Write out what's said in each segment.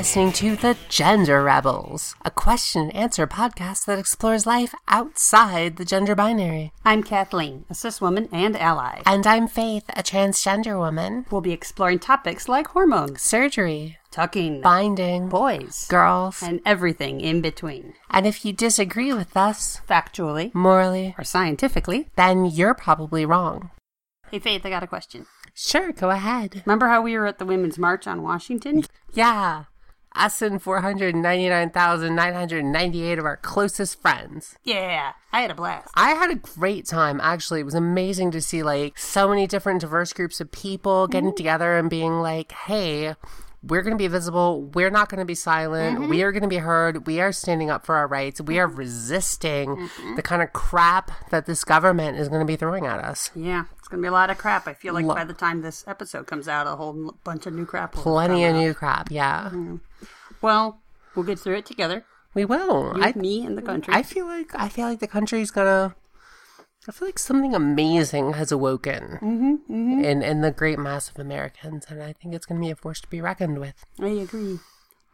listening to The Gender Rebels, a question and answer podcast that explores life outside the gender binary. I'm Kathleen, a cis woman and ally. And I'm Faith, a transgender woman. We'll be exploring topics like hormones, Surgery, tucking, binding, boys, girls. and everything in between. And if you disagree with us, Factually morally, or scientifically. then you're probably wrong. Hey, Faith, I got a question. Sure, go ahead. Remember how we were at the Women's March on Washington? Yeah. Us and 499,998 of our closest friends. Yeah, I had a blast. I had a great time, actually. It was amazing to see like so many different diverse groups of people getting mm-hmm. together and being like, hey, we're going to be visible. We're not going to be silent. Mm-hmm. We are going to be heard. We are standing up for our rights. We are mm-hmm. resisting the kind of crap that this government is going to be throwing at us. Yeah, going to be a lot of crap. I feel like Lo- by the time this episode comes out, a whole bunch of new crap will Plenty of out. new crap. Yeah, Well, we'll get through it together. we will. You, I, me, and the country. I feel like I feel like the country's gonna. I feel like something amazing has awoken in in the great mass of Americans, and I think it's gonna be a force to be reckoned with. I agree.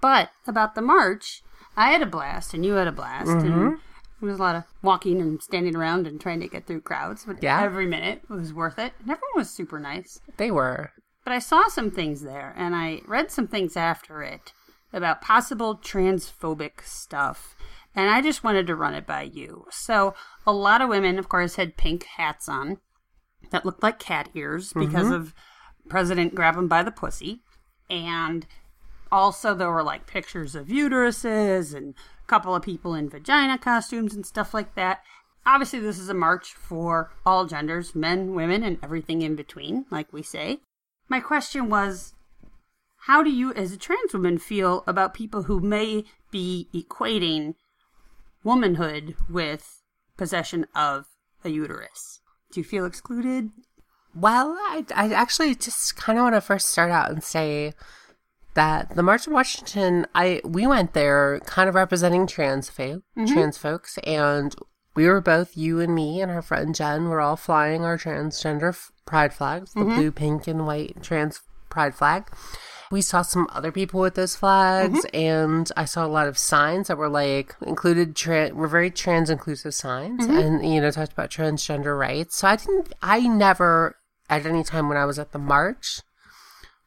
But about the march, I had a blast and you had a blast. Mm-hmm. And there was a lot of walking and standing around and trying to get through crowds. But Yeah. every minute was worth it. And everyone was super nice. They were. But I saw some things there and I read some things after it about possible transphobic stuff. And I just wanted to run it by you. So a lot of women, of course, had pink hats on that looked like cat ears mm-hmm. because of President grab 'em by the pussy. And also there were like pictures of uteruses and couple of people in vagina costumes and stuff like that. Obviously, this is a march for all genders, men, women, and everything in between, like we say. My question was how do you, as a trans woman, feel about people who may be equating womanhood with possession of a uterus? Do you feel excluded? Well, I, I actually just kind of want to first start out and say that the March on Washington, I we went there kind of representing trans folk, mm-hmm. trans folks, and we were both you and me and our friend Jen were all flying our transgender f- pride flags, the mm-hmm. blue, pink, and white trans pride flag. We saw some other people with those flags, mm-hmm. and I saw a lot of signs that were like included. Tra- were very trans inclusive signs, and you know talked about transgender rights. So I didn't. I never at any time when I was at the march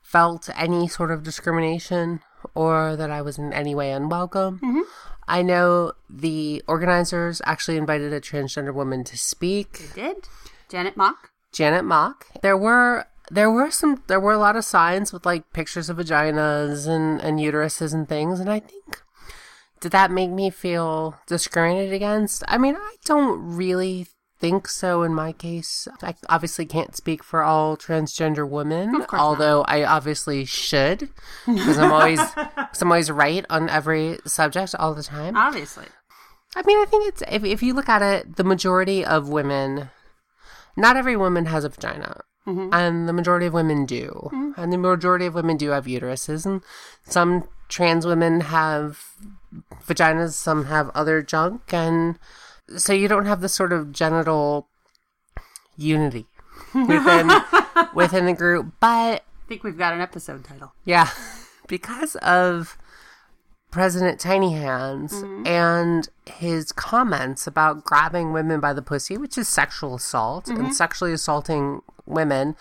felt any sort of discrimination or that I was in any way unwelcome. Mm-hmm. I know the organizers actually invited a transgender woman to speak. Did? Janet Mock? Janet Mock. There were there were some there were a lot of signs with like pictures of vaginas and, and uteruses and things and I think did that make me feel discriminated against? I mean, I don't really think so in my case. I obviously can't speak for all transgender women, course not. although I obviously should because I'm always cause I'm always right on every subject all the time. Obviously. I mean, I think it's if if you look at it, the majority of women, not every woman has a vagina, mm-hmm. and the majority of women do, mm-hmm. and the majority of women do have uteruses, and some trans women have vaginas, some have other junk, and so you don't have the sort of genital unity within within the group, but I think we've got an episode title. yeah, because of President Tiny Hands mm-hmm. and his comments about grabbing women by the pussy, which is sexual assault and mm-hmm. sexually assaulting women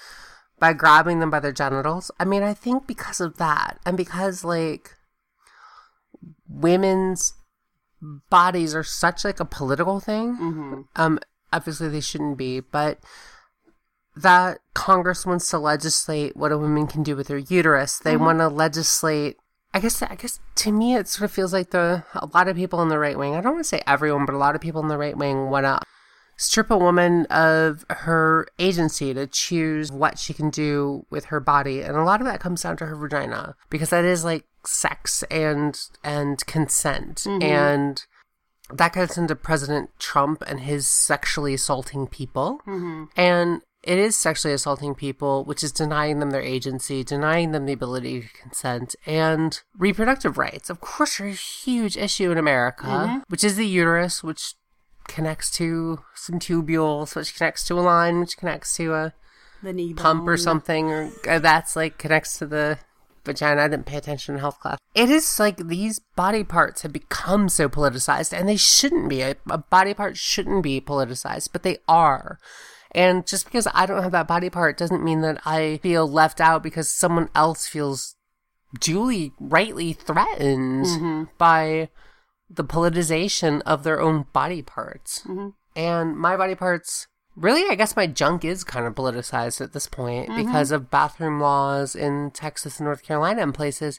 by grabbing them by their genitals. I mean, I think because of that and because like women's bodies are such like a political thing. Um obviously they shouldn't be, but that Congress wants to legislate what a woman can do with her uterus. They want to legislate. I guess. I guess to me, it sort of feels like the a lot of people in the right wing. I don't want to say everyone, but a lot of people in the right wing want to strip a woman of her agency to choose what she can do with her body, and a lot of that comes down to her vagina because that is like sex and and consent. Mm-hmm. And that gets into President Trump and his sexually assaulting people. Mm-hmm. And it is sexually assaulting people, which is denying them their agency, denying them the ability to consent, and reproductive rights. Of course, are a huge issue in America, mm-hmm. which is the uterus, which connects to some tubules, which connects to a line, which connects to a The knee pump or something, or that's like connects to the vagina. I didn't pay attention in health class. It is like these body parts have become so politicized, and they shouldn't be. A, a body part shouldn't be politicized, but they are. And just because I don't have that body part doesn't mean that I feel left out because someone else feels duly, rightly threatened mm-hmm. by the politicization of their own body parts. Mm-hmm. And my body parts, really, I guess my junk is kind of politicized at this point mm-hmm. because of bathroom laws in Texas and North Carolina and places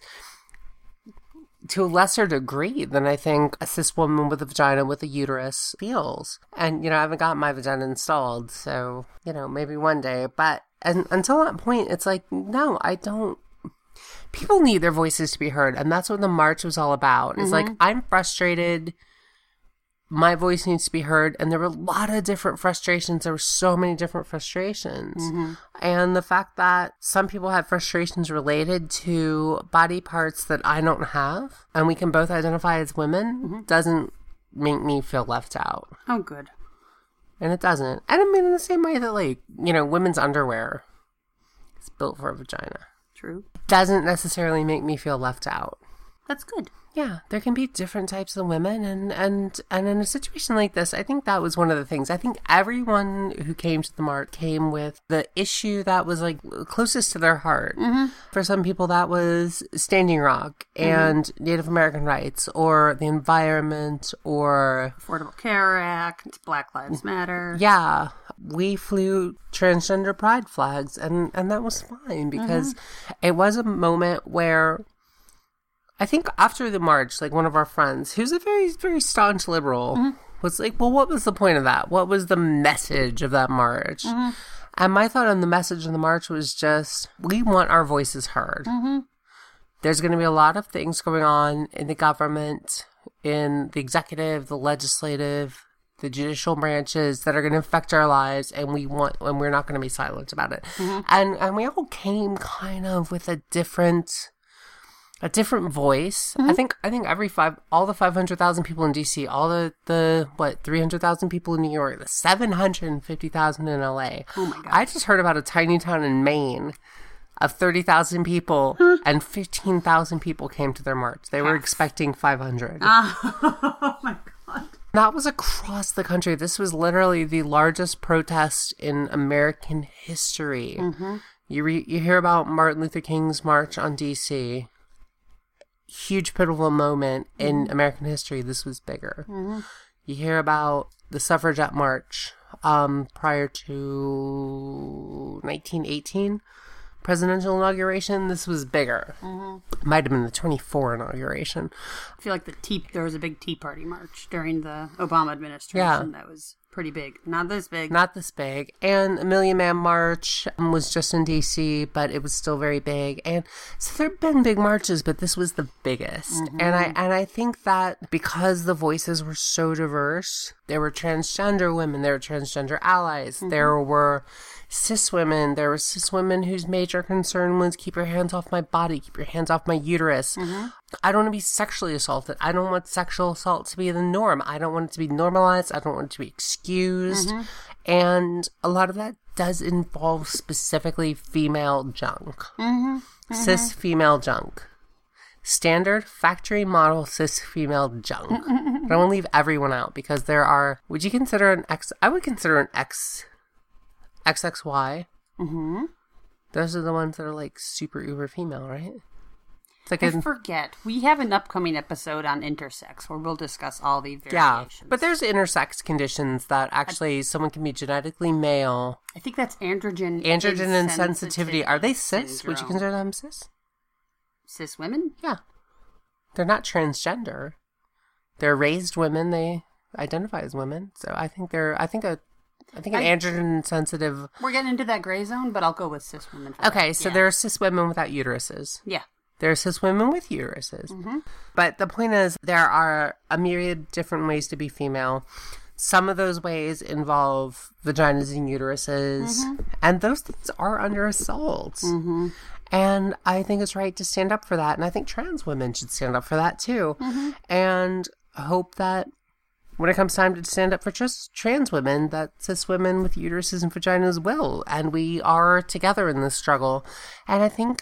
to a lesser degree than I think a cis woman with a vagina with a uterus feels. And, you know, I haven't got my vagina installed, so, you know, maybe one day. But and, until that point, it's like, no, I don't. People need their voices to be heard. And that's what the march was all about. It's like, mm-hmm. I'm frustrated. My voice needs to be heard. And there were a lot of different frustrations. There were so many different frustrations. Mm-hmm. And the fact that some people have frustrations related to body parts that I don't have, and we can both identify as women, mm-hmm. doesn't make me feel left out. Oh, good. And it doesn't. And I mean, in the same way that, like, you know, women's underwear is built for a vagina, True. doesn't necessarily make me feel left out. That's good. Yeah, there can be different types of women, and and and in a situation like this, I think that was one of the things. I think everyone who came to the march came with the issue that was like closest to their heart. Mm-hmm. For some people, that was Standing Rock mm-hmm. and Native American rights, or the environment, or Affordable Care Act, Black Lives Matter. yeah, we flew transgender pride flags, and and that was fine because mm-hmm. it was a moment where I think after the march, like one of our friends, who's a very very staunch liberal, mm-hmm. was like, "Well, what was the point of that? What was the message of that march?" Mm-hmm. And my thought on the message of the march was just, we want our voices heard. Mm-hmm. There's going to be a lot of things going on in the government, in the executive, the legislative, the judicial branches that are going to affect our lives, and we want, and we're not going to be silent about it. And and we all came kind of with a different a different voice. I mm-hmm. think I think every five all the five hundred thousand people in DC, all the the what three hundred thousand people in New York, the seven hundred and fifty thousand in LA. Oh my god! I just heard about a tiny town in Maine of thirty thousand people, and fifteen thousand people came to their march. They were expecting five hundred. Oh, oh my god. That was across the country. This was literally the largest protest in American history. Mm-hmm. You re- you hear about Martin Luther King's march on DC. Huge pivotal moment in mm-hmm. American history. This was bigger. Mm-hmm. You hear about the suffragette march um, prior to 1918 presidential inauguration. This was bigger. Mm-hmm. Might have been the 24 inauguration. I feel like the tea there was a big Tea Party march during the Obama administration yeah. that was pretty big. Not this big. not this big. And a Million Man March um, was just in DC, but it was still very big. And so there've been big marches, but this was the biggest. Mm-hmm. And I and I think that because the voices were so diverse, there were transgender women, there were transgender allies, mm-hmm. there were cis women, there were cis women whose major concern was keep your hands off my body, keep your hands off my uterus. Mm-hmm. I don't want to be sexually assaulted. I don't want sexual assault to be the norm. I don't want it to be normalized. I don't want it to be excused. Mm-hmm. And a lot of that does involve specifically female junk, mm-hmm. cis mm-hmm. female junk. Standard factory model cis female junk. I don't want to leave everyone out because there are. Would you consider an X? I would consider an X, XXY. Mm-hmm. Those are the ones that are like super uber female, right? It's like I forget. We have an upcoming episode on intersex where we'll discuss all the variations. Yeah, but there's intersex conditions that actually someone can be genetically male. I think that's androgen Androgen insensitivity. Are they cis? Would you consider them cis? cis women? Yeah. They're not transgender. They're raised women. They identify as women. So I think they're, I think a, I think an I- androgen sensitive. We're getting into that gray zone, but I'll go with cis women. Okay, that. so yeah. there are cis women without uteruses. yeah. There are cis women with uteruses. Mm-hmm. But the point is, there are a myriad different ways to be female. Some of those ways involve vaginas and uteruses, mm-hmm. and those things are under assault. Mm-hmm. And I think it's right to stand up for that. And I think trans women should stand up for that too. And hope that when it comes time to stand up for just trans women, that cis women with uteruses and vaginas will. And we are together in this struggle. And I think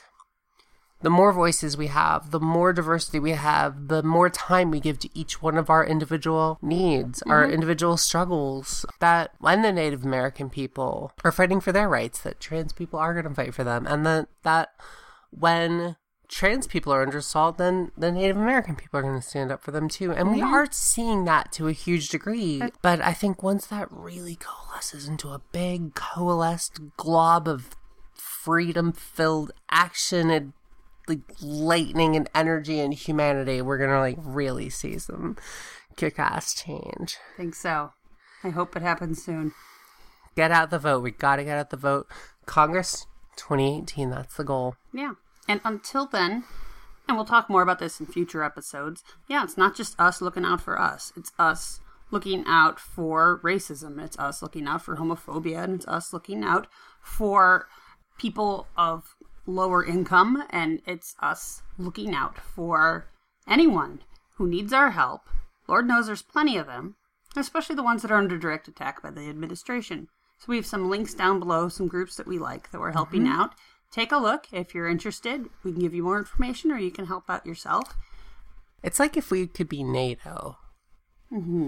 the more voices we have, the more diversity we have, the more time we give to each one of our individual needs, our mm-hmm. individual struggles. That when the Native American people are fighting for their rights, that trans people are going to fight for them, and that that when trans people are under assault, then the Native American people are going to stand up for them too. And we mm-hmm. are seeing that to a huge degree. Uh, but I think once that really coalesces into a big coalesced glob of freedom filled action and like lightning and energy and humanity, we're to like really see some kick ass change. I think so. I hope it happens soon. Get out the vote. We got to get out the vote. Congress 2018, that's the goal. Yeah. And until then, and we'll talk more about this in future episodes, yeah, it's not just us looking out for us. It's us looking out for racism. It's us looking out for homophobia. And it's us looking out for people of lower income. And it's us looking out for anyone who needs our help. Lord knows there's plenty of them, especially the ones that are under direct attack by the administration. So we have some links down below, some groups that we like that we're helping out. Take a look if you're interested. We can give you more information or you can help out yourself. It's like if we could be NATO.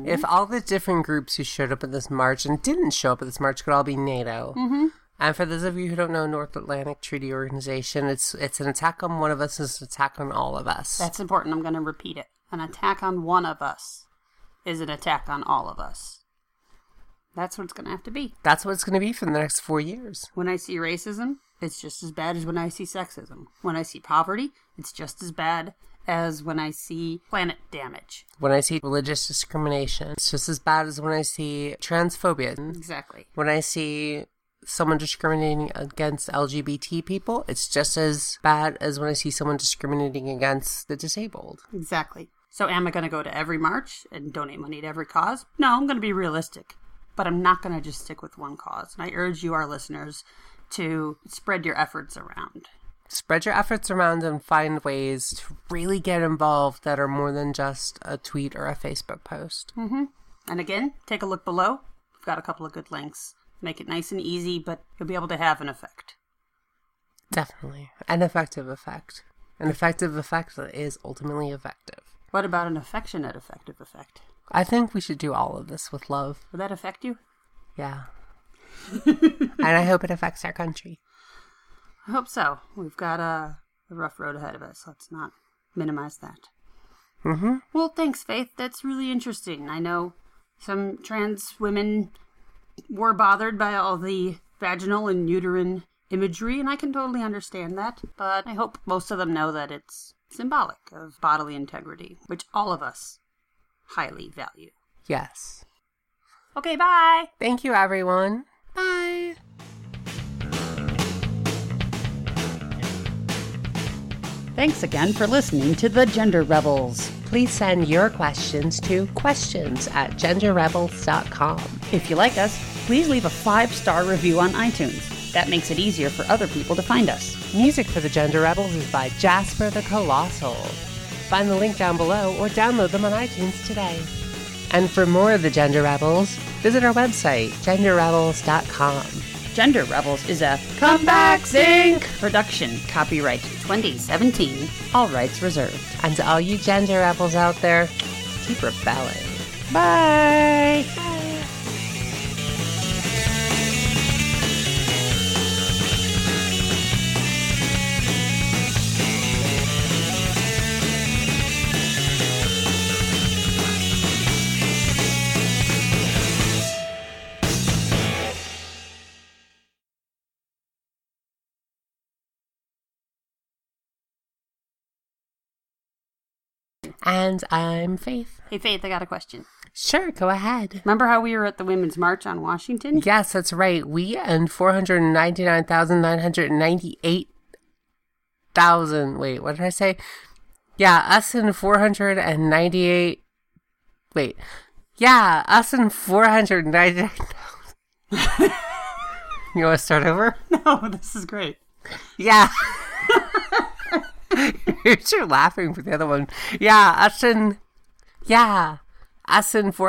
If all the different groups who showed up at this march and didn't show up at this march could all be NATO. Mm-hmm. And for those of you who don't know North Atlantic Treaty Organization, it's it's an attack on one of us, it's an attack on all of us. That's important. I'm going to repeat it. An attack on one of us is an attack on all of us. That's what it's going to have to be. That's what it's going to be for the next four years. When I see racism, it's just as bad as when I see sexism. When I see poverty, it's just as bad as when I see planet damage. When I see religious discrimination, it's just as bad as when I see transphobia. Exactly. When I see someone discriminating against LGBT people, it's just as bad as when I see someone discriminating against the disabled. Exactly. So, am I going to go to every march and donate money to every cause? No, I'm going to be realistic. But I'm not going to just stick with one cause. And I urge you, our listeners, to spread your efforts around. Spread your efforts around and find ways to really get involved that are more than just a tweet or a Facebook post. Mm-hmm. And again, take a look below. We've got a couple of good links. Make it nice and easy, but you'll be able to have an effect. Definitely. An effective effect. An effective effect that is ultimately effective. What about an affectionate effective effect? I think we should do all of this with love. Would that affect you? Yeah. and I hope it affects our country. I hope so. We've got a, a rough road ahead of us. Let's not minimize that. Mm-hmm. Well, thanks, Faith. That's really interesting. I know some trans women were bothered by all the vaginal and uterine imagery, and I can totally understand that. But I hope most of them know that it's symbolic of bodily integrity, which all of us highly value. Yes. Okay, bye. Thank you, everyone. Bye. Thanks again for listening to The Gender Rebels. Please send your questions to questions at genderrebels.com. If you like us, please leave a five star review on iTunes. That makes it easier for other people to find us. Music for the Gender Rebels is by Jasper the Colossal. Find the link down below or download them on iTunes today. And for more of the Gender Rebels, visit our website, genderrebels.com. Gender Rebels is a Comeback Zinc! production, copyright 2017, all rights reserved. And to all you gender rebels out there, keep rebelling. Bye! And I'm Faith. Hey, Faith, I got a question. Sure, go ahead. Remember how we were at the Women's March on Washington? Yes, that's right. We and 499,998,000. Wait, what did I say? Yeah, us and 498. Wait. Yeah, us and 499,000. you want to start over? No, this is great. Yeah. You're laughing for the other one. Yeah, us and. Yeah, us and 400.